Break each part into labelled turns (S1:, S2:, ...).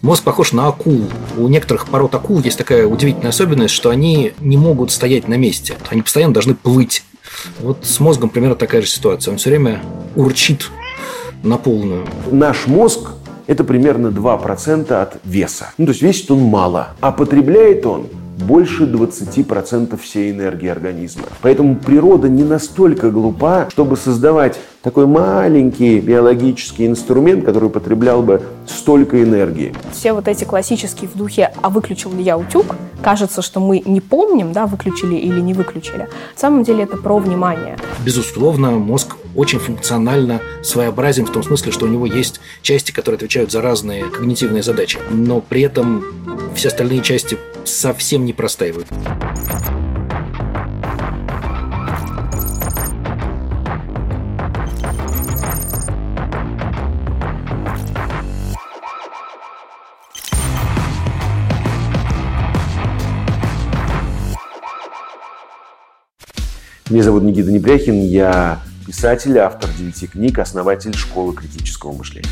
S1: Мозг похож на акулу. У некоторых пород акул есть такая удивительная особенность, что они не могут стоять на месте. Они постоянно должны плыть. Вот с мозгом примерно такая же ситуация. Он все время урчит на полную.
S2: Наш мозг это примерно 2% от веса. Ну, то есть весит он мало, а потребляет он больше 20% всей энергии организма. Поэтому природа не настолько глупа, чтобы создавать такой маленький биологический инструмент, который потреблял бы столько энергии.
S3: Все вот эти классические в духе «а выключил ли я утюг?» кажется, что мы не помним, да, выключили или не выключили. На самом деле это про внимание.
S1: Безусловно, мозг очень функционально своеобразен в том смысле, что у него есть части, которые отвечают за разные когнитивные задачи, но при этом все остальные части совсем не простаивают.
S2: Меня зовут Никита Непряхин, я писатель, автор девяти книг, основатель школы критического мышления.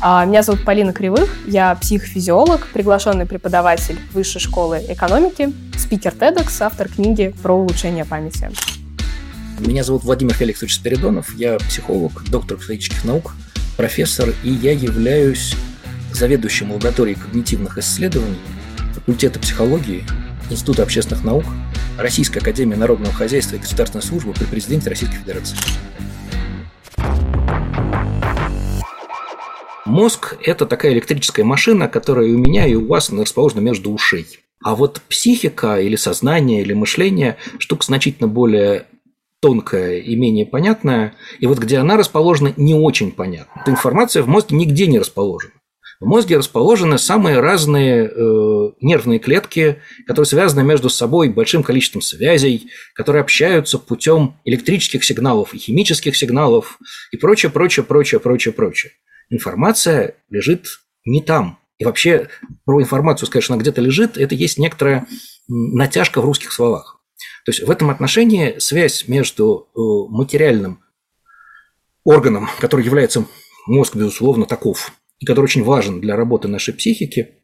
S3: А, меня зовут Полина Кривых, я психофизиолог, приглашенный преподаватель Высшей школы экономики, спикер TEDx, автор книги про улучшение памяти.
S1: Меня зовут Владимир Феликсович Спиридонов, я психолог, доктор психологических наук, профессор, и я являюсь заведующим лабораторией когнитивных исследований факультета психологии Института общественных наук Российской академии народного хозяйства и государственной службы при президенте Российской Федерации. Мозг – это такая электрическая машина, которая у меня, и у вас расположена между ушей. А вот психика или сознание, или мышление – штука значительно более тонкая и менее понятная. И вот где она расположена, не очень понятно. Информация в мозге нигде не расположена. В мозге расположены самые разные э, нервные клетки, которые связаны между собой большим количеством связей, которые общаются путем электрических сигналов и химических сигналов и прочее, прочее, прочее, прочее, прочее. Информация лежит не там. И вообще про информацию сказать, что она где-то лежит, это есть некоторая натяжка в русских словах. То есть в этом отношении связь между э, материальным органом, который является мозг, безусловно, таков, и который очень важен для работы нашей психики,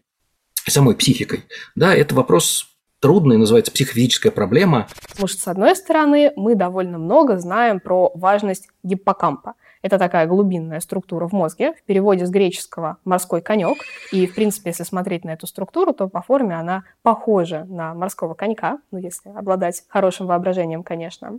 S1: самой психикой, да, это вопрос трудный, называется психофизическая проблема.
S3: Потому что, с одной стороны, мы довольно много знаем про важность гиппокампа. Это такая глубинная структура в мозге, в переводе с греческого «морской конек». И, в принципе, если смотреть на эту структуру, то по форме она похожа на морского конька, ну, если обладать хорошим воображением, конечно.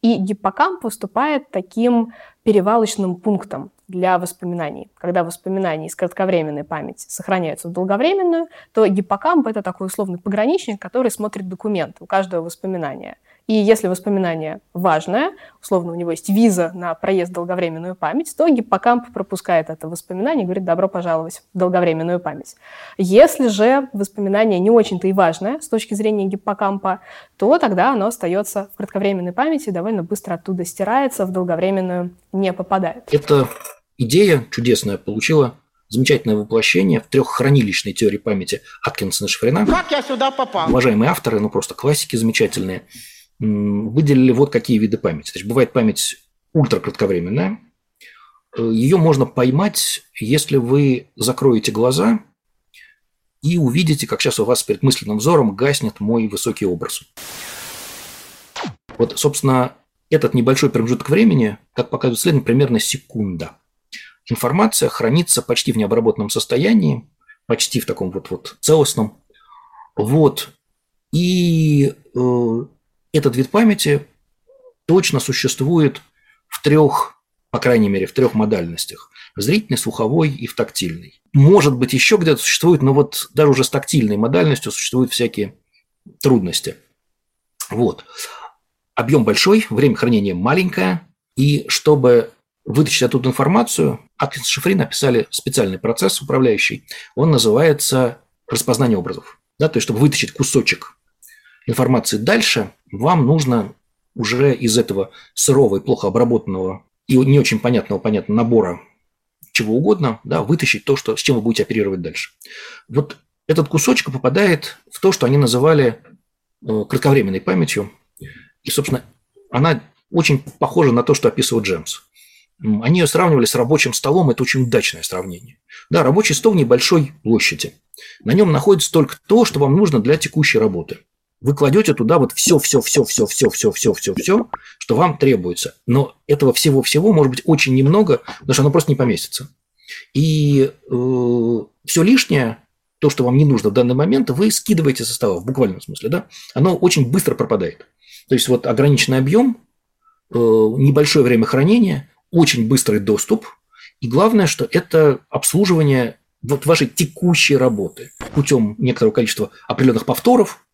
S3: И гиппокамп выступает таким перевалочным пунктом для воспоминаний. Когда воспоминания из кратковременной памяти сохраняются в долговременную, то гиппокамп — это такой условный пограничник, который смотрит документы у каждого воспоминания. И если воспоминание важное, условно, у него есть виза на проезд в долговременную память, то гиппокамп пропускает это воспоминание и говорит «добро пожаловать в долговременную память». Если же воспоминание не очень-то и важное с точки зрения гиппокампа, то тогда оно остается в кратковременной памяти и довольно быстро оттуда стирается, в долговременную не попадает.
S1: Это идея чудесная получила замечательное воплощение в треххранилищной теории памяти Аткинсона и Шифрина.
S4: Как я сюда попал?
S1: Уважаемые авторы, ну просто классики замечательные, выделили вот какие виды памяти. То есть бывает память ультракратковременная. Ее можно поймать, если вы закроете глаза и увидите, как сейчас у вас перед мысленным взором гаснет мой высокий образ. Вот, собственно, этот небольшой промежуток времени, как показывает исследование, примерно секунда – информация хранится почти в необработанном состоянии, почти в таком вот, вот целостном. Вот. И э, этот вид памяти точно существует в трех, по крайней мере, в трех модальностях. В зрительной, слуховой и в тактильной. Может быть, еще где-то существует, но вот даже уже с тактильной модальностью существуют всякие трудности. Вот. Объем большой, время хранения маленькое, и чтобы вытащить оттуда информацию, Аткинс и Шифрин специальный процесс управляющий. Он называется распознание образов. Да, то есть, чтобы вытащить кусочек информации дальше, вам нужно уже из этого сырого и плохо обработанного и не очень понятного, понятного набора чего угодно, да, вытащить то, что, с чем вы будете оперировать дальше. Вот этот кусочек попадает в то, что они называли э, кратковременной памятью. И, собственно, она очень похожа на то, что описывал Джемс. они ее сравнивали с рабочим столом, это очень удачное сравнение. Да, рабочий стол небольшой площади. На нем находится только то, что вам нужно для текущей работы. Вы кладете туда вот все, все, все, все, все, все, все, все, все, что вам требуется. Но этого всего-всего может быть очень немного, потому что оно просто не поместится. И э, все лишнее, то, что вам не нужно в данный момент, вы скидываете со стола, в буквальном смысле, да, оно очень быстро пропадает. То есть вот ограниченный объем, э, небольшое время хранения, очень быстрый доступ, и главное, что это обслуживание вот вашей текущей работы путем некоторого количества определенных повторов,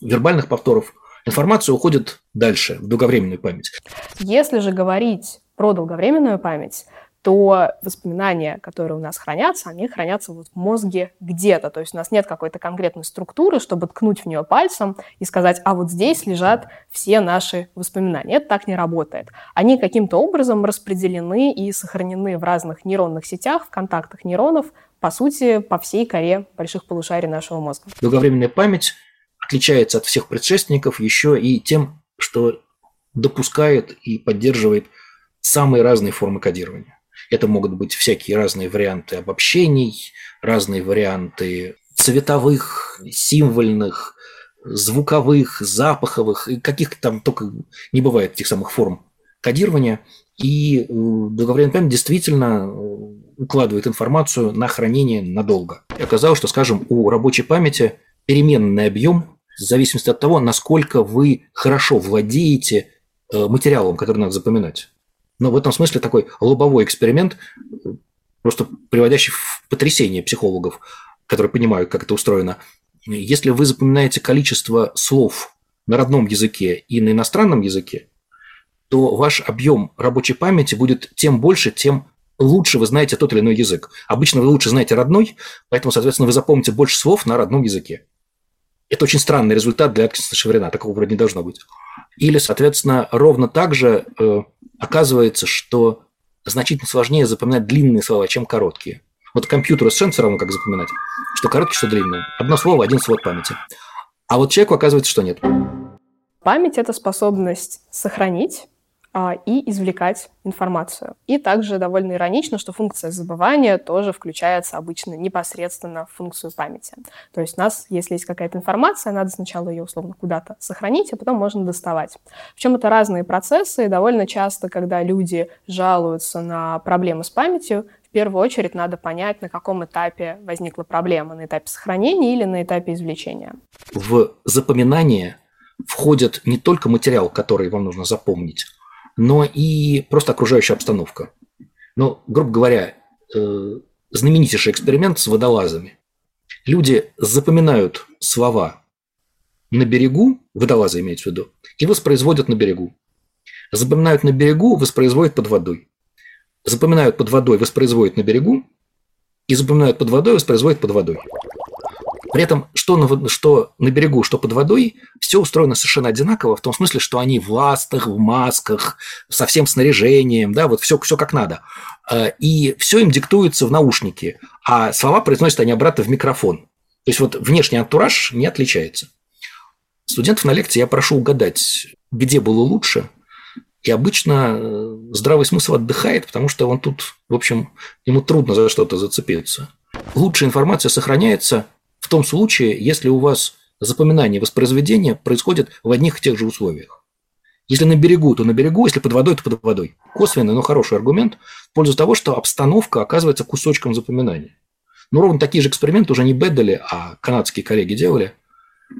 S1: вербальных повторов, информация уходит дальше, в долговременную память.
S3: Если же говорить про долговременную память, то воспоминания, которые у нас хранятся, они хранятся вот в мозге где-то. То есть у нас нет какой-то конкретной структуры, чтобы ткнуть в нее пальцем и сказать, а вот здесь лежат все наши воспоминания. Это так не работает. Они каким-то образом распределены и сохранены в разных нейронных сетях, в контактах нейронов, по сути, по всей коре больших полушарий нашего мозга.
S1: Долговременная память отличается от всех предшественников еще и тем, что допускает и поддерживает самые разные формы кодирования. Это могут быть всякие разные варианты обобщений, разные варианты цветовых, символьных, звуковых, запаховых, каких там только не бывает этих самых форм кодирования. И э, долговременная память действительно э, укладывает информацию на хранение надолго. И оказалось, что, скажем, у рабочей памяти переменный объем в зависимости от того, насколько вы хорошо владеете э, материалом, который надо запоминать. Но в этом смысле такой лобовой эксперимент, просто приводящий в потрясение психологов, которые понимают, как это устроено. Если вы запоминаете количество слов на родном языке и на иностранном языке, то ваш объем рабочей памяти будет тем больше, тем лучше вы знаете тот или иной язык. Обычно вы лучше знаете родной, поэтому, соответственно, вы запомните больше слов на родном языке. Это очень странный результат для Аткинсона Шеврина, такого вроде не должно быть. Или, соответственно, ровно так же э, оказывается, что значительно сложнее запоминать длинные слова, чем короткие. Вот компьютеру совершенно все равно, как запоминать, что короткие, что длинные. Одно слово, один свод памяти. А вот человеку оказывается, что нет.
S3: Память – это способность сохранить и извлекать информацию. И также довольно иронично, что функция забывания тоже включается обычно непосредственно в функцию памяти. То есть у нас, если есть какая-то информация, надо сначала ее условно куда-то сохранить, а потом можно доставать. Причем это разные процессы, и довольно часто, когда люди жалуются на проблемы с памятью, в первую очередь надо понять, на каком этапе возникла проблема, на этапе сохранения или на этапе извлечения.
S1: В запоминание входит не только материал, который вам нужно запомнить, но и просто окружающая обстановка. Ну, грубо говоря, э, знаменитейший эксперимент с водолазами. Люди запоминают слова на берегу, водолазы имеется в виду, и воспроизводят на берегу. Запоминают на берегу, воспроизводят под водой. Запоминают под водой, воспроизводят на берегу, и запоминают под водой, воспроизводят под водой. При этом, что на, что на берегу, что под водой, все устроено совершенно одинаково, в том смысле, что они в ластах, в масках, со всем снаряжением, да, вот все, все как надо. Э, и все им диктуется в наушнике, а слова произносят они обратно в микрофон. То есть вот внешний антураж не отличается. Студентов на лекции я прошу угадать, где было лучше, и обычно э, здравый смысл отдыхает, потому что он тут, в общем, ему трудно за что-то зацепиться. Лучшая информация сохраняется в том случае, если у вас запоминание и воспроизведение происходит в одних и тех же условиях. Если на берегу, то на берегу, если под водой, то под водой. Косвенный, но хороший аргумент в пользу того, что обстановка оказывается кусочком запоминания. Ну, ровно такие же эксперименты уже не Беддали, а канадские коллеги делали.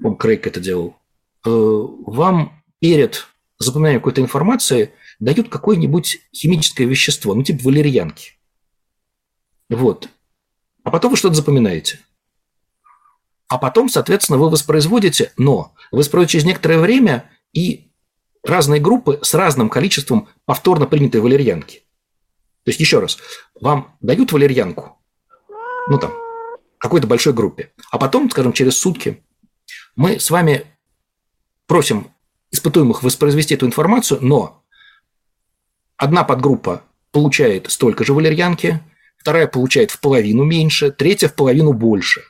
S1: Он Крейг это делал. Э, вам перед запоминанием какой-то информации дают какое-нибудь химическое вещество, ну, типа валерьянки. Вот. А потом вы что-то запоминаете. А потом, соответственно, вы воспроизводите, но воспроизводите через некоторое время и разные группы с разным количеством повторно принятой валерьянки. То есть, еще раз, вам дают валерьянку, ну там, какой-то большой группе, а потом, скажем, через сутки мы с вами просим испытуемых воспроизвести эту информацию, но одна подгруппа получает столько же валерьянки, вторая получает в половину меньше, третья в половину больше.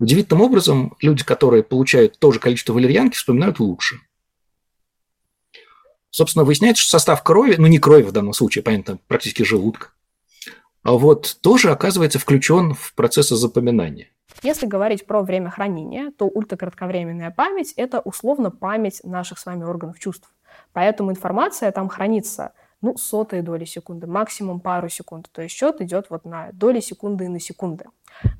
S1: Удивительным образом люди, которые получают то же количество валерьянки, вспоминают лучше. собственно, выясняется, что состав крови, ну не крови в данном случае, понятно, практически желудка, а вот тоже оказывается включен в процессы запоминания.
S3: Если говорить про время хранения, то ультракратковременная память – это условно память наших с вами органов чувств. Поэтому информация там хранится ну, сотые доли секунды, максимум пару секунд. То есть счет идет вот на доли секунды и на секунды.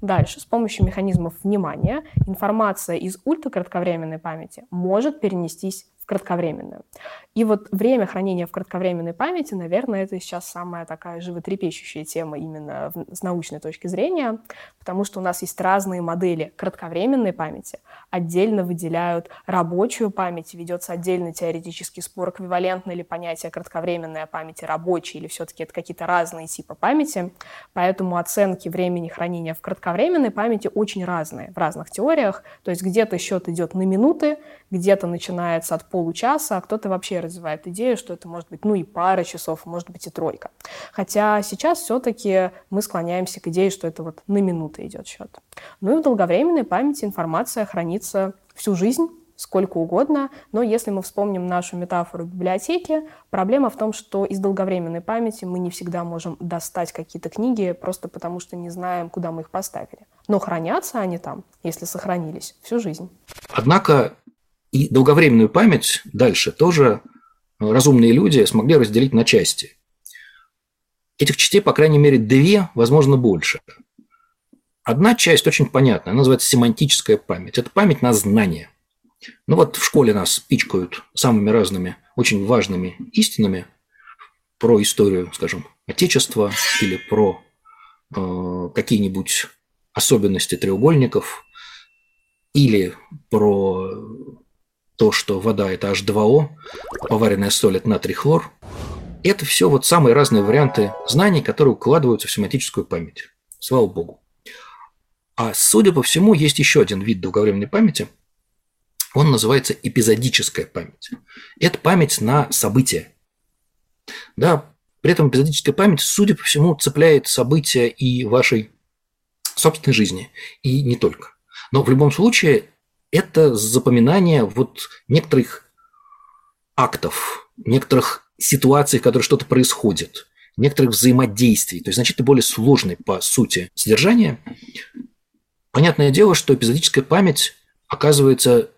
S3: Дальше, с помощью механизмов внимания, информация из ультракратковременной памяти может перенестись кратковременную. И вот время хранения в кратковременной памяти, наверное, это сейчас самая такая животрепещущая тема именно с научной точки зрения, потому что у нас есть разные модели кратковременной памяти. Отдельно выделяют рабочую память, ведется отдельный теоретический спор, эквивалентно ли понятие кратковременная память и рабочей, или все-таки это какие-то разные типы памяти. Поэтому оценки времени хранения в кратковременной памяти очень разные в разных теориях. То есть где-то счет идет на минуты, где-то начинается от получаса, а кто-то вообще развивает идею, что это может быть ну и пара часов, может быть и тройка. Хотя сейчас все-таки мы склоняемся к идее, что это вот на минуты идет счет. Ну и в долговременной памяти информация хранится всю жизнь, сколько угодно, но если мы вспомним нашу метафору библиотеки, проблема в том, что из долговременной памяти мы не всегда можем достать какие-то книги просто потому, что не знаем, куда мы их поставили. Но хранятся они там, если сохранились, всю жизнь.
S1: Однако и долговременную память дальше тоже разумные люди смогли разделить на части. Этих частей, по крайней мере, две, возможно, больше. Одна часть очень понятная, она называется семантическая память. Это память на знания. Ну вот в школе нас пичкают самыми разными, очень важными истинами про историю, скажем, Отечества или про э, какие-нибудь особенности треугольников или про то, что вода – это H2O, поваренная соль – это натрий хлор. Это все вот самые разные варианты знаний, которые укладываются в семантическую память. Слава богу. А судя по всему, есть еще один вид долговременной памяти. Он называется эпизодическая память. Это память на события. Да, при этом эпизодическая память, судя по всему, цепляет события и вашей собственной жизни, и не только. Но в любом случае это запоминание вот некоторых актов, некоторых ситуаций, в которых что-то происходит, некоторых взаимодействий, то есть значительно более сложной по сути содержания. Понятное дело, что эпизодическая память оказывается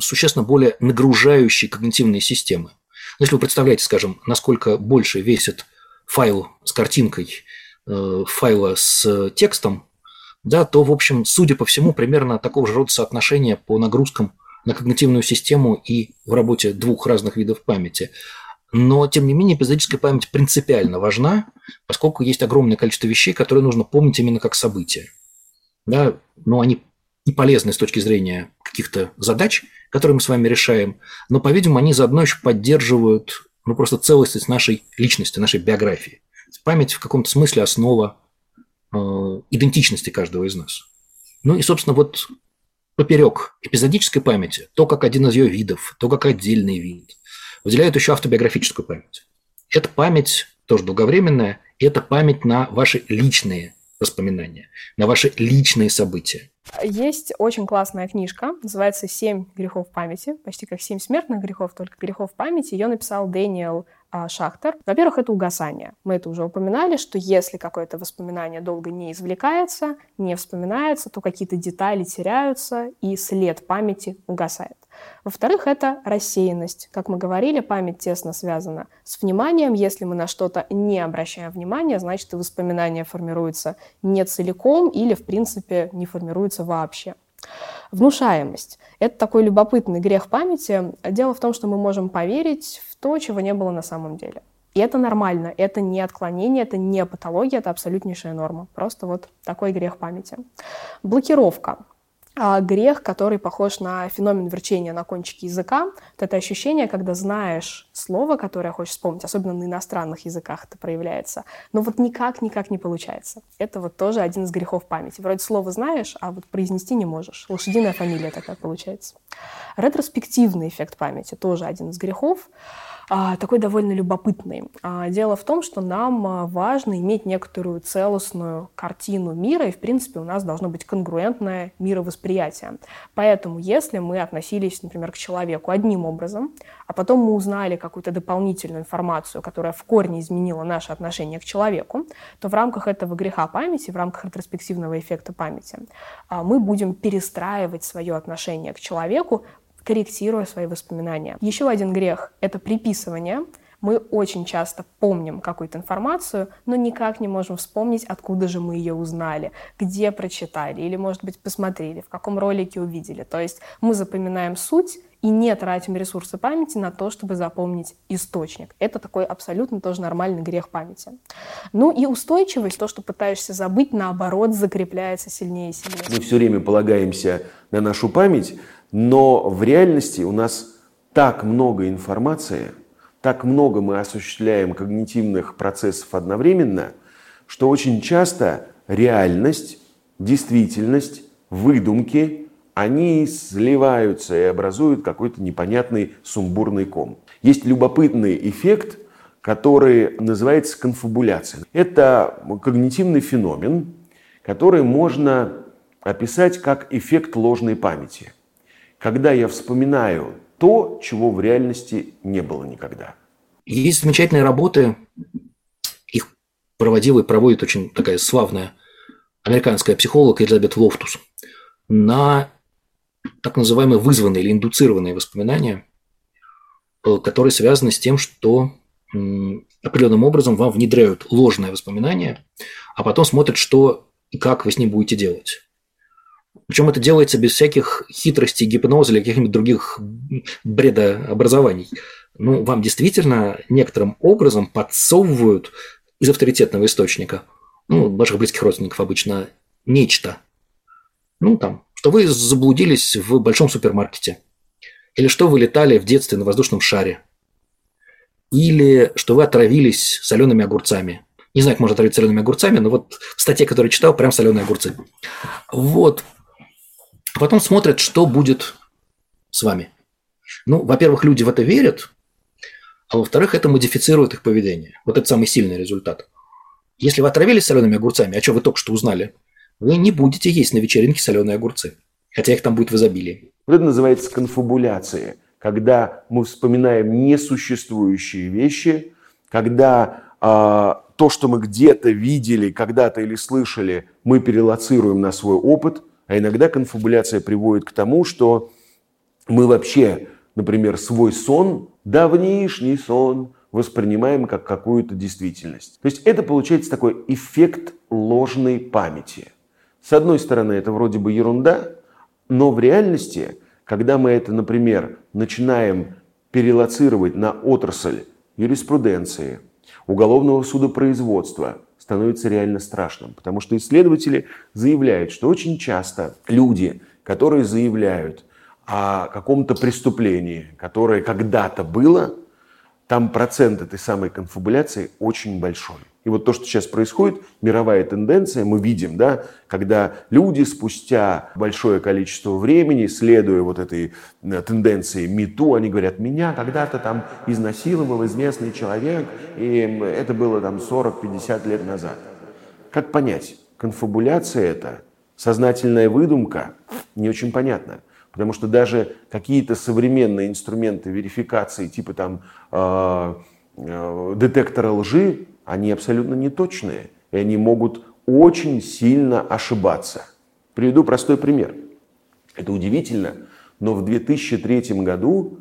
S1: существенно более нагружающей когнитивные системы. Если вы представляете, скажем, насколько больше весит файл с картинкой э, файла с текстом, да, то, в общем, судя по всему, примерно такого же рода соотношения по нагрузкам на когнитивную систему и в работе двух разных видов памяти. Но, тем не менее, эпизодическая память принципиально важна, поскольку есть огромное количество вещей, которые нужно помнить именно как события. Да, но они и полезны с точки зрения каких-то задач, которые мы с вами решаем, но, по-видимому, они заодно еще поддерживают ну, просто целостность нашей личности, нашей биографии. Память в каком-то смысле основа идентичности каждого из нас. Ну и, собственно, вот поперек эпизодической памяти, то, как один из ее видов, то, как отдельный вид, выделяют еще автобиографическую память. Это память тоже долговременная, и это память на ваши личные воспоминания, на ваши личные события.
S3: Есть очень классная книжка, называется «Семь грехов памяти», почти как «Семь смертных грехов», только грехов памяти. Ее написал Дэниел Шахтер. Во-первых, это угасание. Мы это уже упоминали, что если какое-то воспоминание долго не извлекается, не вспоминается, то какие-то детали теряются, и след памяти угасает. Во-вторых, это рассеянность. Как мы говорили, память тесно связана с вниманием. Если мы на что-то не обращаем внимания, значит, и воспоминания формируются не целиком или, в принципе, не формируются вообще. Внушаемость. Это такой любопытный грех памяти. Дело в том, что мы можем поверить в то, чего не было на самом деле. И это нормально, это не отклонение, это не патология, это абсолютнейшая норма. Просто вот такой грех памяти. Блокировка. А, грех, который похож на феномен верчения на кончике языка. Вот это ощущение, когда знаешь слово, которое хочешь вспомнить, особенно на иностранных языках это проявляется, но вот никак-никак не получается. Это вот тоже один из грехов памяти. Вроде слово знаешь, а вот произнести не можешь. Лошадиная фамилия такая получается. Ретроспективный эффект памяти тоже один из грехов. А, такой довольно любопытный. А, дело в том, что нам а, важно иметь некоторую целостную картину мира, и, в принципе, у нас должно быть конгруентное мировосприятие. Поэтому, если мы относились, например, к человеку одним образом, а потом мы узнали какую-то дополнительную информацию, которая в корне изменила наше отношение к человеку, то в рамках этого греха памяти, в рамках ретроспективного эффекта памяти, мы будем перестраивать свое отношение к человеку корректируя свои воспоминания. Еще один грех – это приписывание. Мы очень часто помним какую-то информацию, но никак не можем вспомнить, откуда же мы ее узнали, где прочитали или, может быть, посмотрели, в каком ролике увидели. То есть мы запоминаем суть, и не тратим ресурсы памяти на то, чтобы запомнить источник. Это такой абсолютно тоже нормальный грех памяти. Ну и устойчивость, то, что пытаешься забыть, наоборот, закрепляется сильнее и сильнее.
S2: Мы все время полагаемся на нашу память, но в реальности у нас так много информации, так много мы осуществляем когнитивных процессов одновременно, что очень часто реальность, действительность, выдумки, они сливаются и образуют какой-то непонятный сумбурный ком. Есть любопытный эффект, который называется конфабуляция. Это когнитивный феномен, который можно описать как эффект ложной памяти когда я вспоминаю то, чего в реальности не было никогда.
S1: Есть замечательные работы, их проводила и проводит очень такая славная американская психолог Элизабет Лофтус на так называемые вызванные или индуцированные воспоминания, э, которые связаны с тем, что определенным образом вам внедряют ложное воспоминание, а потом смотрят, что и как вы с ним будете делать. Причем это делается без всяких хитростей, гипноза или каких-нибудь других бредообразований. Ну, вам действительно некоторым образом подсовывают из авторитетного источника, ну, ваших близких родственников обычно, нечто. Ну, там, что вы заблудились в большом супермаркете. Или что вы летали в детстве на воздушном шаре. Или что вы отравились солеными огурцами. Не знаю, как можно отравить солеными огурцами, но вот в статье, которую читал, прям соленые огурцы. Вот. Потом смотрят, что будет с вами. Ну, во-первых, люди в это верят, а во-вторых, это модифицирует их поведение. Вот это самый сильный результат. Если вы отравились солеными огурцами, а что вы только что узнали, вы не будете есть на вечеринке соленые огурцы. Хотя их там будет в изобилии.
S2: Это называется конфабуляция. Когда мы вспоминаем несуществующие вещи, когда э, то, что мы где-то видели, когда-то или слышали, мы перелоцируем на свой опыт – а иногда конфабуляция приводит к тому, что мы вообще, например, свой сон, давнишний сон, воспринимаем как какую-то действительность. То есть это получается такой эффект ложной памяти. С одной стороны, это вроде бы ерунда, но в реальности, когда мы это, например, начинаем перелоцировать на отрасль юриспруденции, уголовного судопроизводства, становится реально страшным. Потому что исследователи заявляют, что очень часто люди, которые заявляют о каком-то преступлении, которое когда-то было, там процент этой самой конфабуляции очень большой. И вот то, что сейчас происходит, мировая тенденция, мы видим, да, когда люди спустя большое количество времени, следуя вот этой э, тенденции МИТУ, они говорят, меня когда-то там изнасиловал известный человек, и это было там 40-50 лет назад. Как понять, конфабуляция это, сознательная выдумка, не очень понятно. Потому что даже какие-то современные инструменты верификации, типа там э, э, детектора лжи, они абсолютно неточные, и они могут очень сильно ошибаться. Приведу простой пример. Это удивительно, но в 2003 году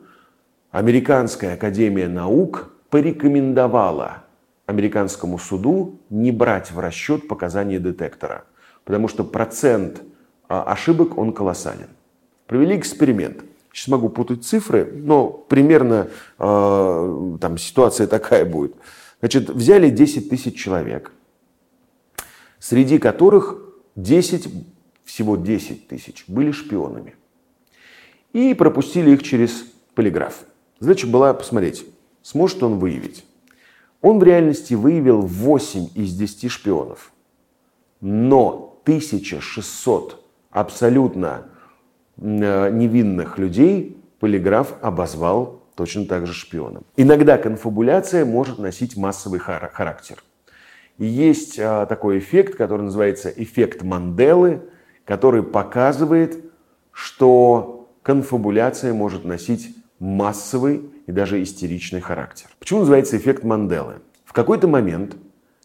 S2: Американская академия наук порекомендовала американскому суду не брать в расчет показания детектора, потому что процент а, ошибок он колоссален. Провели эксперимент. Сейчас могу путать цифры, но примерно э, там ситуация такая будет. Значит, взяли 10 тысяч человек, среди которых 10, всего 10 тысяч были шпионами. И пропустили их через полиграф. Задача была посмотреть, сможет он выявить. Он в реальности выявил 8 из 10 шпионов. Но 1600 абсолютно э, невинных людей полиграф обозвал точно так же шпионом. Иногда конфабуляция может носить массовый характер. И есть а, такой эффект, который называется эффект Манделы, который показывает, что конфабуляция может носить массовый и даже истеричный характер. Почему называется эффект Манделы? В какой-то момент,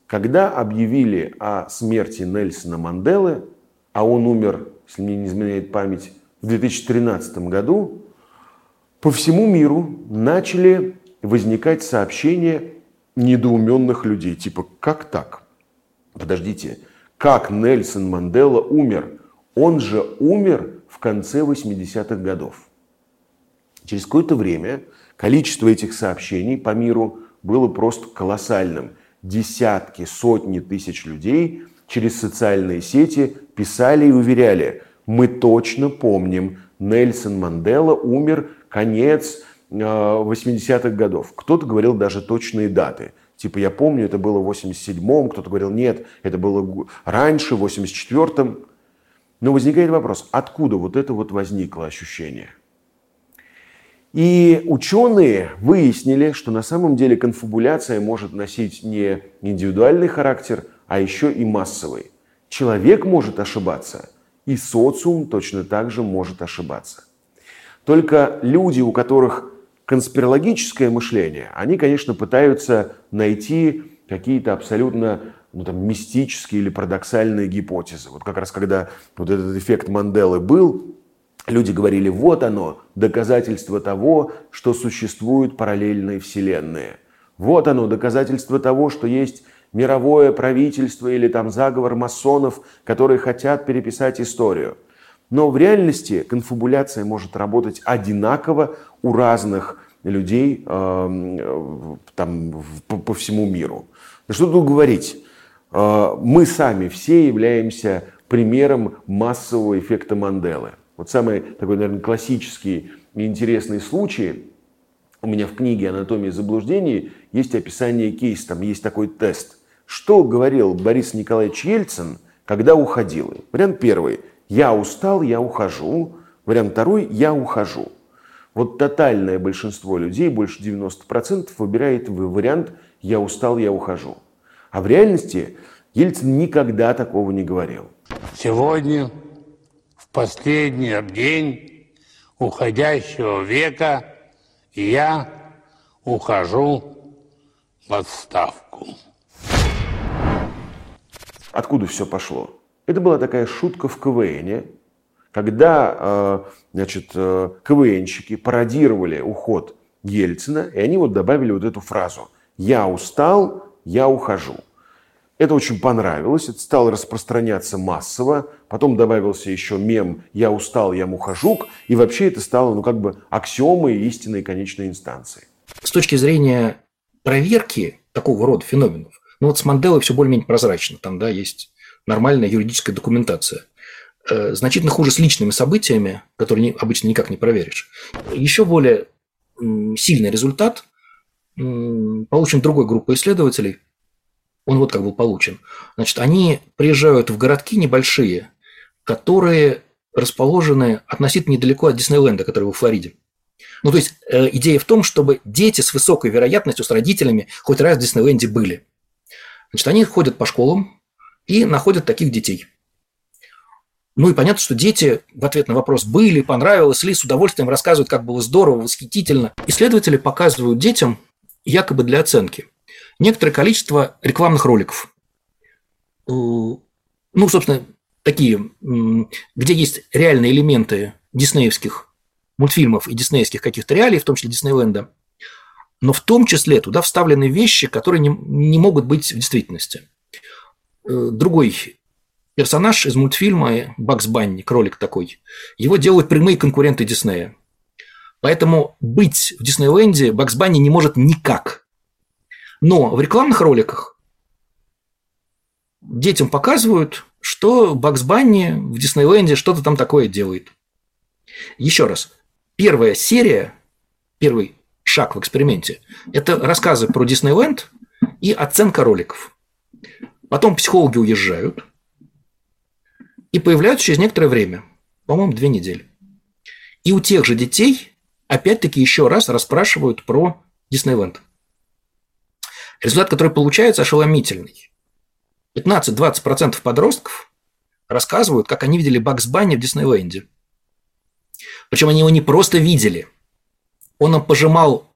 S2: когда объявили о смерти Нельсона Манделы, а он умер, если мне не изменяет память, в 2013 году, по всему миру начали возникать сообщения недоуменных людей, типа «как так?» Подождите, как Нельсон Мандела умер? Он же умер в конце 80-х годов. Через какое-то время количество этих сообщений по миру было просто колоссальным. Десятки, сотни тысяч людей через социальные сети писали и уверяли, мы точно помним, Нельсон Мандела умер конец 80-х э, годов. Кто-то говорил даже точные даты. Типа, я помню, это было в 87-м, кто-то говорил, нет, это было раньше, в 84-м. Но возникает вопрос, откуда вот это вот возникло ощущение? И ученые выяснили, что на самом деле конфабуляция может носить не индивидуальный характер, а еще и массовый. Человек может ошибаться, и социум точно так же может ошибаться. Только люди, у которых конспирологическое мышление, они, конечно, пытаются найти какие-то абсолютно ну, там, мистические или парадоксальные гипотезы. Вот как раз когда вот этот эффект Манделы был, люди говорили, вот оно, доказательство того, что существуют параллельные вселенные. Вот оно, доказательство того, что есть мировое правительство или там заговор масонов, которые хотят переписать историю. Но в реальности конфабуляция может работать одинаково у разных людей э, там, по, по всему миру. Что тут говорить? Э, мы сами все являемся примером массового эффекта Манделы. Вот самый такой, наверное, классический и интересный случай у меня в книге «Анатомия заблуждений» есть описание кейса, там есть такой тест. Что говорил Борис Николаевич Ельцин, когда уходил? Вариант первый – я устал, я ухожу. Вариант второй – я ухожу. Вот тотальное большинство людей, больше 90%, выбирает вариант «я устал, я ухожу». А в реальности Ельцин никогда такого не говорил.
S4: Сегодня последний день уходящего века я ухожу в отставку.
S2: Откуда все пошло? Это была такая шутка в КВН, когда э, значит, э, КВНщики пародировали уход Ельцина, и они вот добавили вот эту фразу «Я устал, я ухожу». Это очень понравилось, это стало распространяться массово. Потом добавился еще мем «Я устал, я мухожук». И вообще это стало ну, как бы аксиомой истинной конечной инстанции.
S1: С точки зрения проверки такого рода феноменов, ну вот с Манделой все более-менее прозрачно. Там да, есть нормальная юридическая документация. Э, значительно хуже с личными событиями, которые обычно никак не проверишь. Еще более сильный результат получен другой группой исследователей – он вот как был получен. Значит, они приезжают в городки небольшие, которые расположены относительно недалеко от Диснейленда, который во Флориде. Ну, то есть э, идея в том, чтобы дети с высокой вероятностью с родителями хоть раз в Диснейленде были. Значит, они ходят по школам и находят таких детей. Ну и понятно, что дети в ответ на вопрос «были», «понравилось ли», с удовольствием рассказывают, как было здорово, восхитительно. Исследователи показывают детям якобы для оценки – некоторое количество рекламных роликов. Э, ну, собственно, такие, где есть реальные элементы диснеевских мультфильмов и диснеевских каких-то реалий, в том числе Диснейленда, но в том числе туда вставлены вещи, которые не, не могут быть в действительности. Э, другой персонаж из мультфильма Бакс Банни, кролик такой, его делают прямые конкуренты Диснея. Поэтому быть в Диснейленде Бакс Банни не может никак. Но в рекламных роликах детям показывают, что Бакс Банни в Диснейленде что-то там такое делает. Еще раз. Первая серия, первый шаг в эксперименте – это рассказы про Диснейленд и оценка роликов. Потом психологи уезжают и появляются через некоторое время, по-моему, две недели. И у тех же детей опять-таки еще раз расспрашивают про Диснейленд. Результат, который получается, ошеломительный. 15-20% подростков рассказывают, как они видели Бакс Банни в Диснейленде. Причем они его не просто видели. Он им пожимал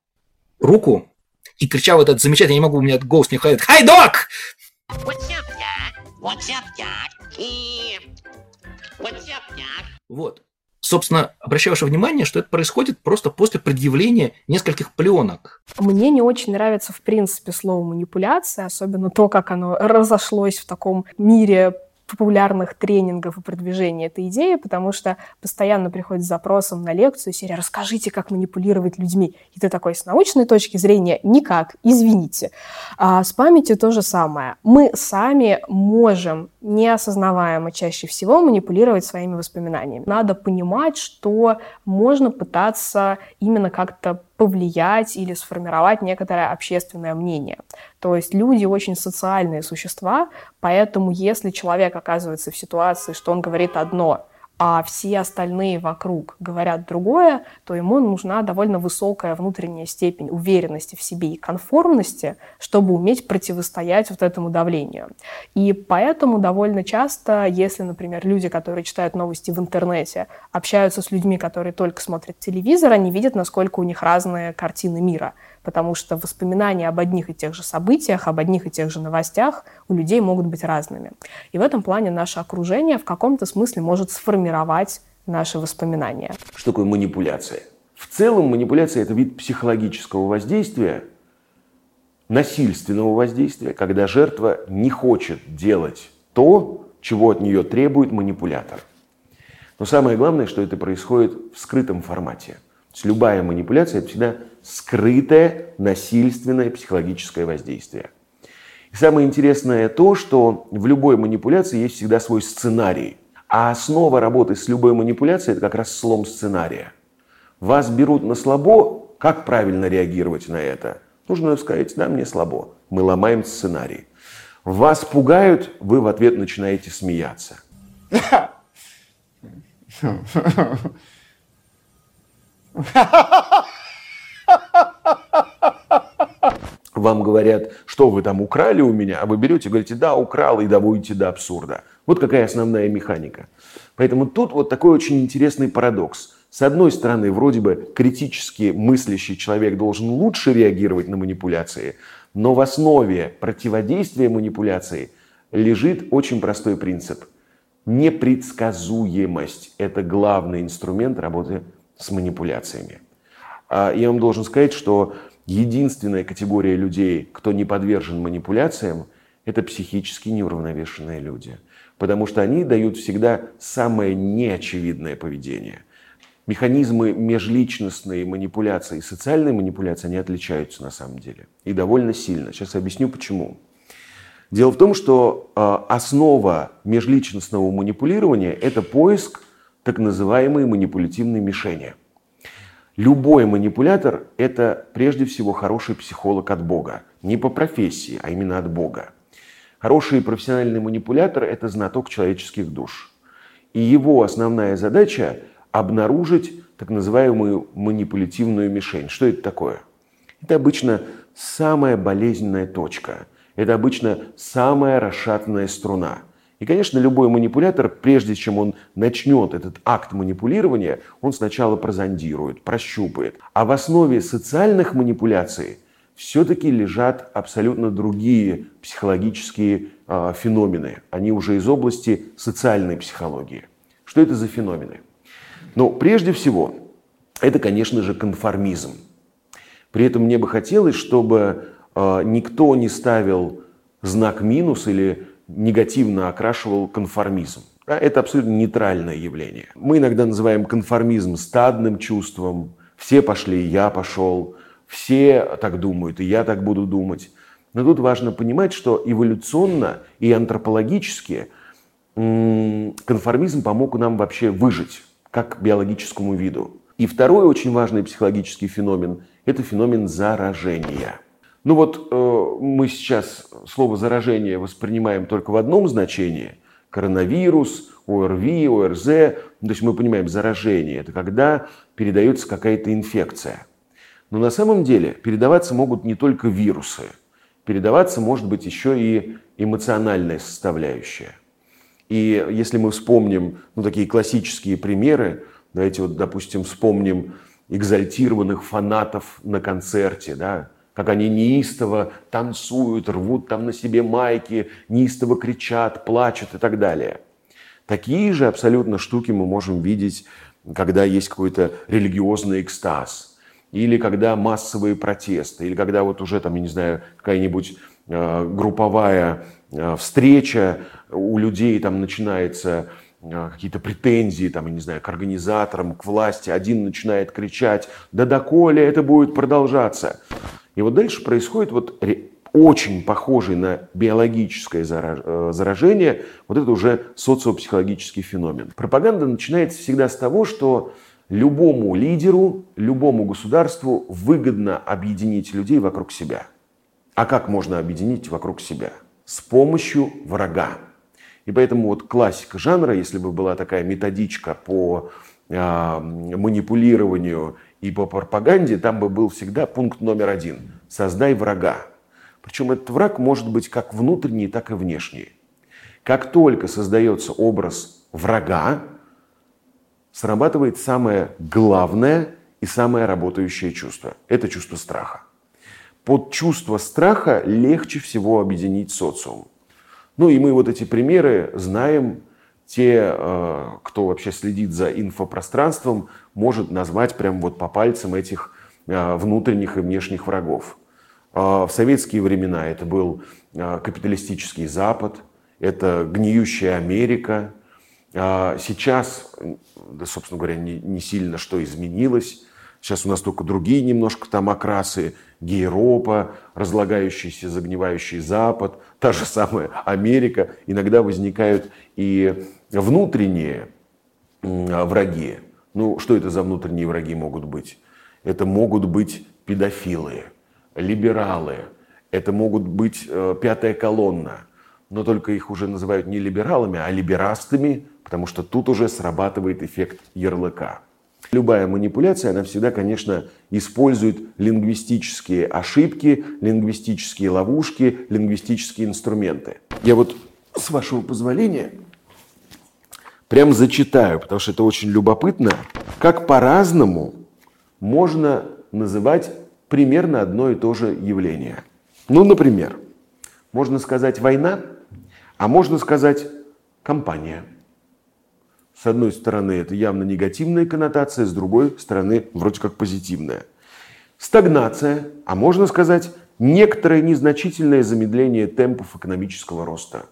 S1: руку и кричал этот замечательный, я не могу, у меня голос не хватает, «Хай, док!» What's up, Doc? What's up, Doc? What's up, Doc? Вот. Собственно, обращаю ваше внимание, что это происходит просто после предъявления нескольких пленок.
S3: Мне не очень нравится, в принципе, слово манипуляция, особенно то, как оно разошлось в таком мире популярных тренингов и продвижения этой идеи, потому что постоянно приходит с запросом на лекцию серия «Расскажите, как манипулировать людьми». И ты такой, с научной точки зрения, никак, извините. А с памятью то же самое. Мы сами можем, неосознаваемо чаще всего, манипулировать своими воспоминаниями. Надо понимать, что можно пытаться именно как-то повлиять или сформировать некоторое общественное мнение. То есть люди очень социальные существа, поэтому если человек оказывается в ситуации, что он говорит одно, а все остальные вокруг говорят другое, то ему нужна довольно высокая внутренняя степень уверенности в себе и конформности, чтобы уметь противостоять вот этому давлению. И поэтому довольно часто, если, например, люди, которые читают новости в интернете, общаются с людьми, которые только смотрят телевизор, они видят, насколько у них разные картины мира потому что воспоминания об одних и тех же событиях, об одних и тех же новостях у людей могут быть разными. И в этом плане наше окружение в каком-то смысле может сформировать наши воспоминания.
S2: Что такое манипуляция? В целом манипуляция – это вид психологического воздействия, насильственного воздействия, когда жертва не хочет делать то, чего от нее требует манипулятор. Но самое главное, что это происходит в скрытом формате. То есть любая манипуляция – это всегда скрытое насильственное психологическое воздействие. И самое интересное то, что в любой манипуляции есть всегда свой сценарий. А основа работы с любой манипуляцией – это как раз слом сценария. Вас берут на слабо, как правильно реагировать на это? Нужно сказать, да, мне слабо. Мы ломаем сценарий. Вас пугают, вы в ответ начинаете смеяться. Вам говорят, что вы там украли у меня, а вы берете и говорите, да, украл, и доводите до абсурда. Вот какая основная механика. Поэтому тут вот такой очень интересный парадокс. С одной стороны, вроде бы критически мыслящий человек должен лучше реагировать на манипуляции, но в основе противодействия манипуляции лежит очень простой принцип. Непредсказуемость – это главный инструмент работы с манипуляциями. А я вам должен сказать, что единственная категория людей, кто не подвержен манипуляциям, это психически неуравновешенные люди. Потому что они дают всегда самое неочевидное поведение. Механизмы межличностной манипуляции и социальной манипуляции, они отличаются на самом деле. И довольно сильно. Сейчас объясню почему. Дело в том, что а, основа межличностного манипулирования – это поиск так называемой манипулятивной мишени – Любой манипулятор – это прежде всего хороший психолог от Бога. Не по профессии, а именно от Бога. Хороший профессиональный манипулятор – это знаток человеческих душ. И его основная задача – обнаружить так называемую манипулятивную мишень. Что это такое? Это обычно самая болезненная точка. Это обычно самая расшатанная струна – и, конечно, любой манипулятор, прежде чем он начнет этот акт манипулирования, он сначала прозондирует, прощупает. А в основе социальных манипуляций все-таки лежат абсолютно другие психологические э, феномены. Они уже из области социальной психологии. Что это за феномены? Ну, прежде всего, это, конечно же, конформизм. При этом мне бы хотелось, чтобы э, никто не ставил знак минус или негативно окрашивал конформизм. Это абсолютно нейтральное явление. Мы иногда называем конформизм стадным чувством. Все пошли, я пошел. Все так думают, и я так буду думать. Но тут важно понимать, что эволюционно и антропологически конформизм помог нам вообще выжить, как биологическому виду. И второй очень важный психологический феномен – это феномен заражения – ну вот э, мы сейчас слово заражение воспринимаем только в одном значении, Коронавирус, ОРВИ, ОРЗ, ну, то есть мы понимаем заражение, это когда передается какая-то инфекция. Но на самом деле передаваться могут не только вирусы, передаваться может быть еще и эмоциональная составляющая. И если мы вспомним ну, такие классические примеры, давайте вот, допустим, вспомним экзальтированных фанатов на концерте, да, как они неистово танцуют, рвут там на себе майки, неистово кричат, плачут и так далее. Такие же абсолютно штуки мы можем видеть, когда есть какой-то религиозный экстаз, или когда массовые протесты, или когда вот уже там, я не знаю, какая-нибудь э, групповая э, встреча у людей там начинается э, какие-то претензии, там, я не знаю, к организаторам, к власти. Один начинает кричать, да доколе это будет продолжаться. И вот дальше происходит вот очень похожий на биологическое заражение, вот это уже социопсихологический феномен. Пропаганда начинается всегда с того, что любому лидеру, любому государству выгодно объединить людей вокруг себя. А как можно объединить вокруг себя? С помощью врага. И поэтому вот классика жанра, если бы была такая методичка по э, манипулированию и по пропаганде, там бы был всегда пункт номер один. Создай врага. Причем этот враг может быть как внутренний, так и внешний. Как только создается образ врага, срабатывает самое главное и самое работающее чувство. Это чувство страха. Под чувство страха легче всего объединить социум. Ну и мы вот эти примеры знаем те, э, кто вообще следит за инфопространством, может назвать прям вот по пальцам этих э, внутренних и внешних врагов. Э, в советские времена это был капиталистический Запад, это гниющая Америка. Сейчас, да, собственно говоря, не, не сильно что изменилось. Сейчас у нас только другие немножко там окрасы. Гейропа, разлагающийся, загнивающий Запад, та же самая Америка. Иногда возникают и внутренние враги. Ну, что это за внутренние враги могут быть? Это могут быть педофилы, либералы, это могут быть э, пятая колонна. Но только их уже называют не либералами, а либерастами, потому что тут уже срабатывает эффект ярлыка. Любая манипуляция, она всегда, конечно, использует лингвистические ошибки, лингвистические ловушки, лингвистические инструменты. Я вот, с вашего позволения, прям зачитаю, потому что это очень любопытно, как по-разному можно называть примерно одно и то же явление. Ну, например, можно сказать война, а можно сказать компания – с одной стороны, это явно негативная коннотация, с другой стороны, вроде как позитивная. Стагнация, а можно сказать, некоторое незначительное замедление темпов экономического роста.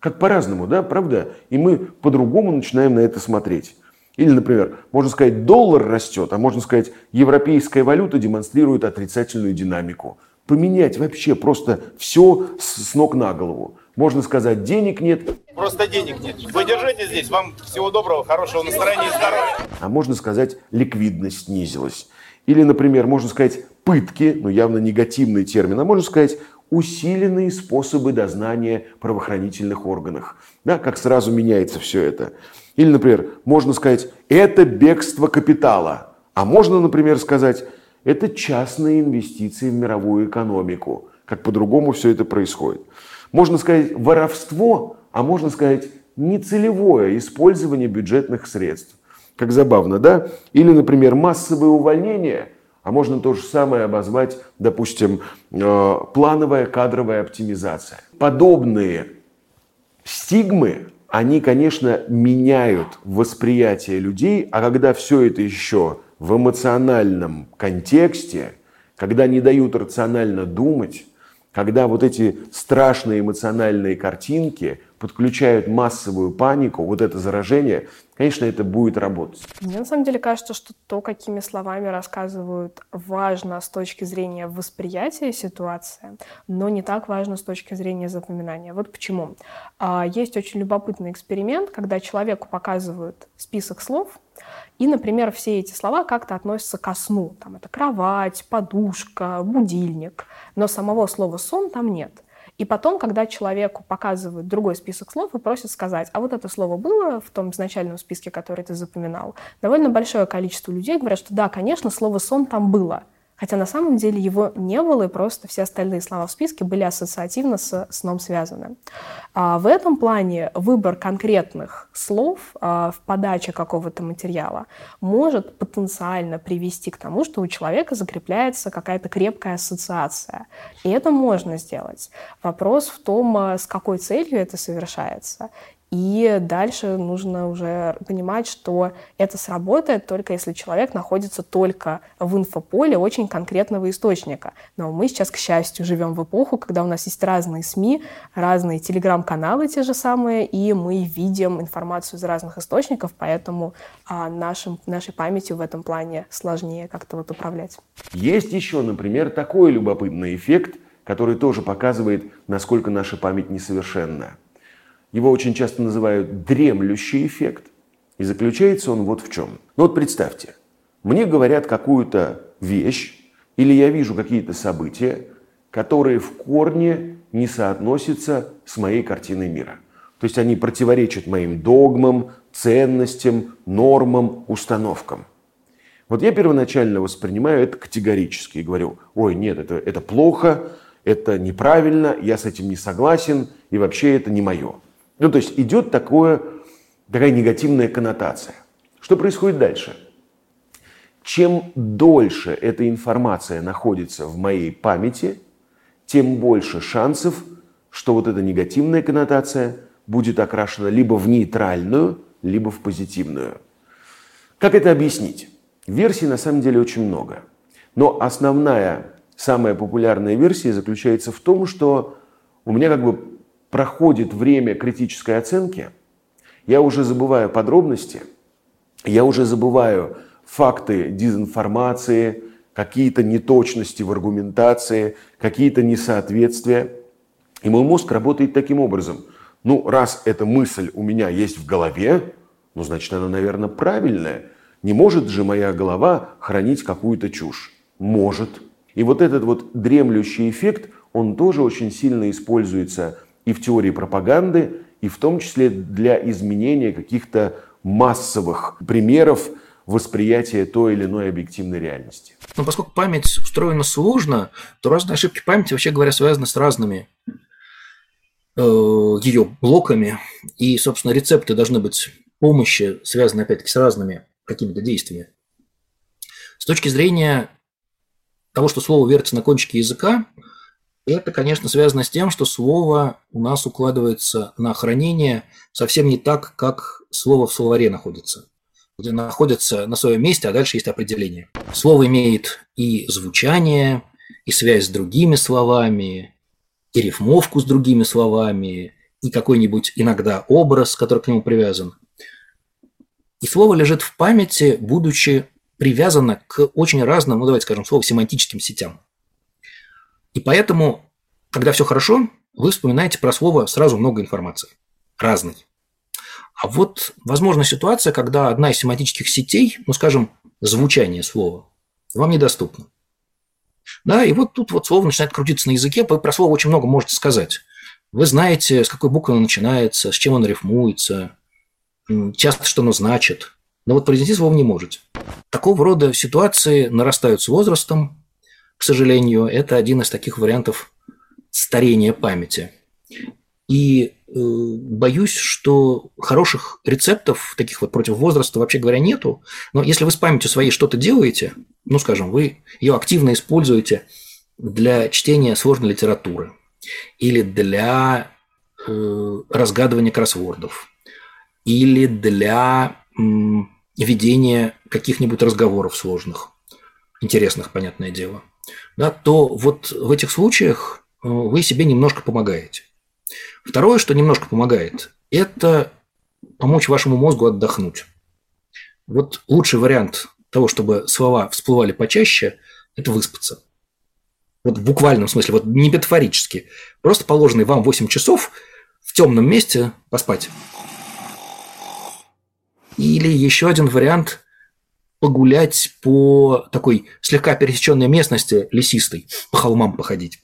S2: Как по-разному, да, правда? И мы по-другому начинаем на это смотреть. Или, например, можно сказать, доллар растет, а можно сказать, европейская валюта демонстрирует отрицательную динамику. Поменять вообще просто все с ног на голову. Можно сказать, денег нет.
S5: Просто денег нет. Вы держите здесь. Вам всего доброго, хорошего настроения и здоровья.
S2: А можно сказать, ликвидность снизилась. Или, например, можно сказать пытки, ну явно негативный термин, а можно сказать усиленные способы дознания правоохранительных органах. Да, как сразу меняется все это. Или, например, можно сказать, это бегство капитала. А можно, например, сказать, это частные инвестиции в мировую экономику. Как по-другому все это происходит. Можно сказать воровство, а можно сказать нецелевое использование бюджетных средств. Как забавно, да? Или, например, массовое увольнение, а можно то же самое обозвать, допустим, э, плановая кадровая оптимизация. Подобные стигмы, они, конечно, меняют восприятие людей, а когда все это еще в эмоциональном контексте, когда не дают рационально думать, когда вот эти страшные эмоциональные картинки подключают массовую панику, вот это заражение, конечно, это будет работать.
S3: Мне на самом деле кажется, что то, какими словами рассказывают, важно с точки зрения восприятия ситуации, но не так важно с точки зрения запоминания. Вот почему. А, есть очень любопытный эксперимент, когда человеку показывают список слов, и, например, все эти слова как-то относятся ко сну. Там это кровать, подушка, будильник. Но самого слова «сон» там нет. И потом, когда человеку показывают другой список слов и просят сказать, а вот это слово было в том изначальном списке, который ты запоминал, довольно большое количество людей говорят, что да, конечно, слово «сон» там было – Хотя на самом деле его не было, и просто все остальные слова в списке были ассоциативно с сном связаны. А в этом плане выбор конкретных слов а, в подаче какого-то материала может потенциально привести к тому, что у человека закрепляется какая-то крепкая ассоциация. И это можно сделать. Вопрос в том, а, с какой целью это совершается и дальше нужно уже понимать, что это сработает только если человек находится только в инфополе очень конкретного источника. Но мы сейчас, к счастью, живем в эпоху, когда у нас есть разные СМИ, разные телеграм-каналы те же самые, и мы видим информацию из разных источников, поэтому а, нашим, нашей памятью в этом плане сложнее как-то вот управлять.
S2: Есть еще, например, такой любопытный эффект, который тоже показывает, насколько наша память несовершенна. Его очень часто называют дремлющий эффект. И заключается он вот в чем. Ну вот представьте, мне говорят какую-то вещь, или я вижу какие-то события, которые в корне не соотносятся с моей картиной мира. То есть они противоречат моим догмам, ценностям, нормам, установкам. Вот я первоначально воспринимаю это категорически и говорю, ой, нет, это, это плохо, это неправильно, я с этим не согласен, и вообще это не мое. Ну, то есть идет такое, такая негативная коннотация. Что происходит дальше? Чем дольше эта информация находится в моей памяти, тем больше шансов, что вот эта негативная коннотация будет окрашена либо в нейтральную, либо в позитивную. Как это объяснить? Версий на самом деле очень много. Но основная, самая популярная версия заключается в том, что у меня как бы проходит время критической оценки, я уже забываю подробности, я уже забываю факты дезинформации, какие-то неточности в аргументации, какие-то несоответствия. И мой мозг работает таким образом. Ну, раз эта мысль у меня есть в голове, ну, значит, она, наверное, правильная. Не может же моя голова хранить какую-то чушь? Может. И вот этот вот дремлющий эффект, он тоже очень сильно используется и в теории пропаганды, и в том числе для изменения каких-то массовых примеров восприятия той или иной объективной реальности.
S1: Но поскольку память устроена сложно, то разные ошибки памяти, вообще говоря, связаны с разными э, ее блоками. И, собственно, рецепты должны быть помощи, связаны, опять-таки, с разными какими-то действиями. С точки зрения того, что слово вертится на кончике языка, это, конечно, связано с тем, что слово у нас укладывается на хранение совсем не так, как слово в словаре находится. Где находится на своем месте, а дальше есть определение. Слово имеет и звучание, и связь с другими словами, и рифмовку с другими словами, и какой-нибудь иногда образ, который к нему привязан. И слово лежит в памяти, будучи привязано к очень разным, ну давайте скажем, слово семантическим сетям. И поэтому, когда все хорошо, вы вспоминаете про слово сразу много информации. Разной. А вот возможна ситуация, когда одна из семантических сетей, ну, скажем, звучание слова, вам недоступна. Да, и вот тут вот слово начинает крутиться на языке, вы про слово очень много можете сказать. Вы знаете, с какой буквы оно начинается, с чем оно рифмуется, часто что оно значит. Но вот произнести слово не можете. Такого рода ситуации нарастают с возрастом, к сожалению, это один из таких вариантов старения памяти. И э, боюсь, что хороших рецептов таких вот против возраста, вообще говоря, нету. Но если вы с памятью своей что-то делаете, ну, скажем, вы ее активно используете для чтения сложной литературы или для э, разгадывания кроссвордов или для э, ведения каких-нибудь разговоров сложных, интересных, понятное дело – да, то вот в этих случаях э, вы себе немножко помогаете. Второе, что немножко помогает, это помочь вашему мозгу отдохнуть. Вот лучший вариант того, чтобы слова всплывали почаще, это выспаться. Вот в буквальном смысле, вот не метафорически. Просто положенные вам 8 часов в темном месте поспать. Или еще один вариант погулять по такой слегка пересеченной местности, лесистой, по холмам походить.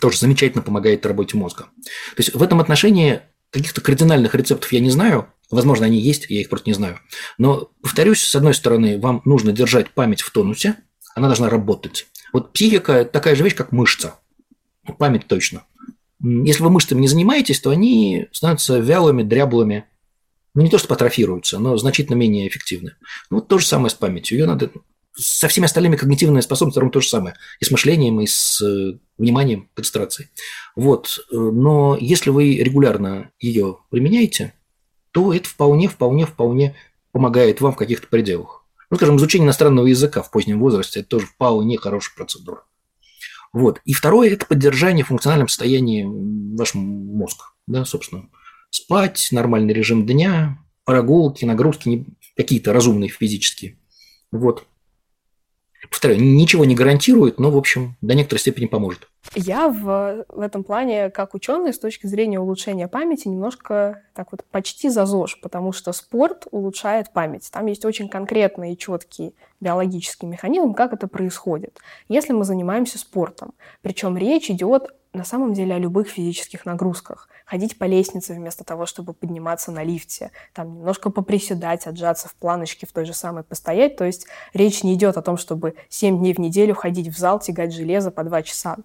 S1: тоже замечательно помогает работе мозга. То есть в этом отношении каких-то кардинальных рецептов я не знаю. Возможно, они есть, я их просто не знаю. Но, повторюсь, с одной стороны, вам нужно держать память в тонусе, она должна работать. Вот психика – такая же вещь, как мышца. Память точно. Если вы мышцами не занимаетесь, то они становятся вялыми, дряблыми. Ну, не то, что атрофируются, но значительно менее эффективны. Ну, вот то же самое с памятью. Ее надо со всеми остальными когнитивными способностями то же самое. И с мышлением, и с э, вниманием, концентрацией. Вот. Но если вы регулярно ее применяете, то это вполне, вполне, вполне помогает вам в каких-то пределах. Ну, скажем, изучение иностранного языка в позднем возрасте – это тоже вполне хорошая процедура. Вот. И второе – это поддержание в функциональном состоянии вашего мозга. Да, собственно. Спать, нормальный режим дня, прогулки, нагрузки какие-то разумные физические. Вот. Повторяю, ничего не гарантирует, но, в общем, до некоторой степени поможет.
S3: Я в, в этом плане, как ученый, с точки зрения улучшения памяти, немножко так вот почти за ЗОЖ, потому что спорт улучшает память. Там есть очень конкретный и четкий биологический механизм, как это происходит. Если мы занимаемся спортом, причем речь идет на самом деле о любых физических нагрузках. Ходить по лестнице вместо того, чтобы подниматься на лифте, там немножко поприседать, отжаться в планочке, в той же самой постоять. То есть речь не идет о том, чтобы 7 дней в неделю ходить в зал, тягать железо по 2 часа.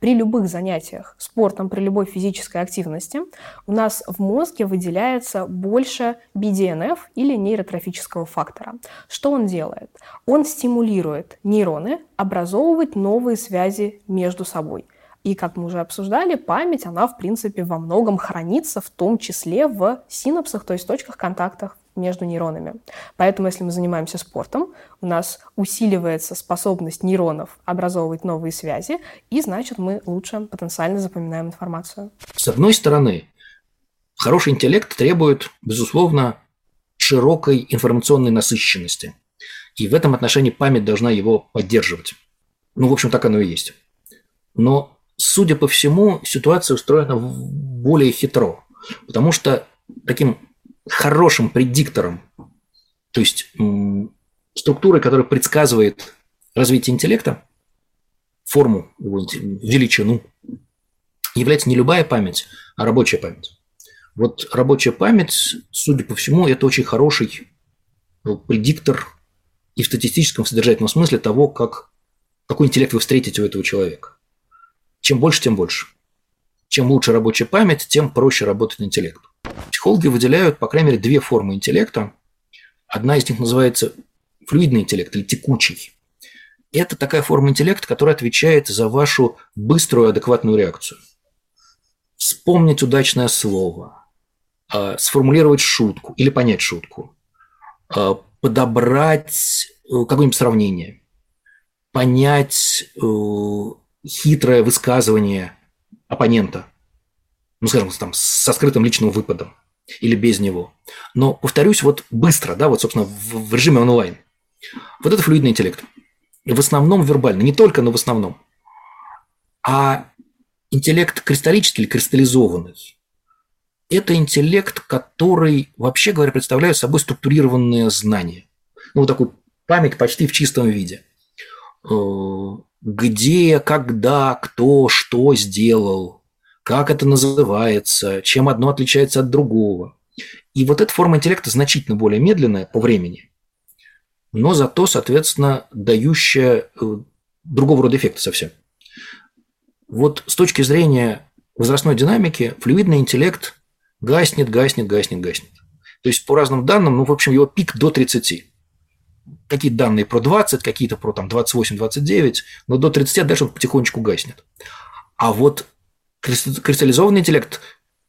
S3: При любых занятиях спортом, при любой физической активности у нас в мозге выделяется больше BDNF или нейротрофического фактора. Что он делает? Он стимулирует нейроны образовывать новые связи между собой – и, как мы уже обсуждали, память, она, в принципе, во многом хранится, в том числе в синапсах, то есть точках контактов между нейронами. Поэтому, если мы занимаемся спортом, у нас усиливается способность нейронов образовывать новые связи, и, значит, мы лучше потенциально запоминаем информацию.
S1: С одной стороны, хороший интеллект требует, безусловно, широкой информационной насыщенности. И в этом отношении память должна его поддерживать. Ну, в общем, так оно и есть. Но судя по всему, ситуация устроена более хитро. Потому что таким хорошим предиктором, то есть структурой, которая предсказывает развитие интеллекта, форму, величину, является не любая память, а рабочая память. Вот рабочая память, судя по всему, это очень хороший предиктор и в статистическом, в содержательном смысле того, как, какой интеллект вы встретите у этого человека. Чем больше, тем больше. Чем лучше рабочая память, тем проще работать интеллект. Психологи выделяют, по крайней мере, две формы интеллекта. Одна из них называется флюидный интеллект или текучий. Это такая форма интеллекта, которая отвечает за вашу быструю адекватную реакцию. Вспомнить удачное слово, а, сформулировать шутку или понять шутку, а, подобрать э, какое-нибудь сравнение, понять э, хитрое высказывание оппонента, ну, скажем, там, со скрытым личным выпадом или без него. Но, повторюсь, вот быстро, да, вот, собственно, в, режиме онлайн. Вот это флюидный интеллект. В основном вербально, не только, но в основном. А интеллект кристаллический или кристаллизованный – это интеллект, который, вообще говоря, представляет собой структурированные знания. Ну, вот такую память почти в чистом виде э, где, когда, кто, что сделал, как это называется, чем одно отличается от другого. И вот эта форма интеллекта значительно более медленная по времени, но зато, соответственно, дающая э, другого рода эффекты совсем. Вот с точки зрения возрастной динамики флюидный интеллект гаснет, гаснет, гаснет, гаснет. То есть по разным данным, ну, в общем, его пик до 30 какие-то данные про 20, какие-то про там 28-29, но до 30 а дальше он потихонечку гаснет. А вот кристаллизованный интеллект,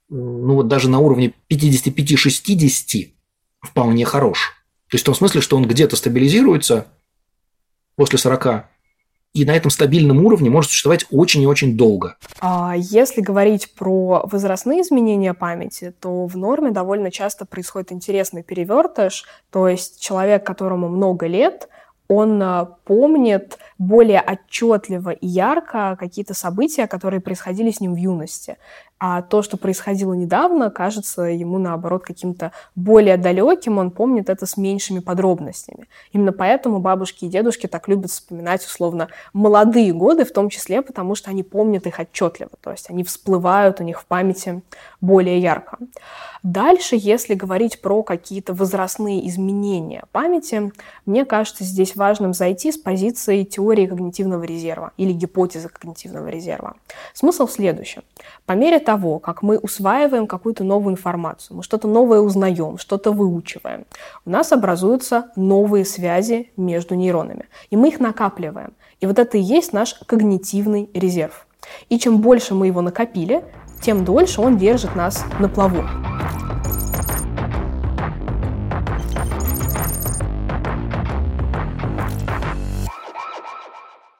S1: ну вот даже на уровне 55-60 вполне хорош. То есть в том смысле, что он где-то стабилизируется после 40, и на этом стабильном уровне может существовать очень и очень долго.
S3: А если говорить про возрастные изменения памяти, то в норме довольно часто происходит интересный перевертыш, то есть человек, которому много лет, он а, помнит более отчетливо и ярко какие-то события, которые происходили с ним в юности. А то, что происходило недавно, кажется ему, наоборот, каким-то более далеким, он помнит это с меньшими подробностями. Именно поэтому бабушки и дедушки так любят вспоминать, условно, молодые годы, в том числе потому, что они помнят их отчетливо, то есть они всплывают у них в памяти более ярко. Дальше, если говорить про какие-то возрастные изменения памяти, мне кажется, здесь важным зайти с позиции теории когнитивного резерва или гипотезы когнитивного резерва. Смысл в следующем. По мере того, как мы усваиваем какую-то новую информацию, мы что-то новое узнаем, что-то выучиваем, у нас образуются новые связи между нейронами, и мы их накапливаем. И вот это и есть наш когнитивный резерв. И чем больше мы его накопили, тем дольше он держит нас на плаву.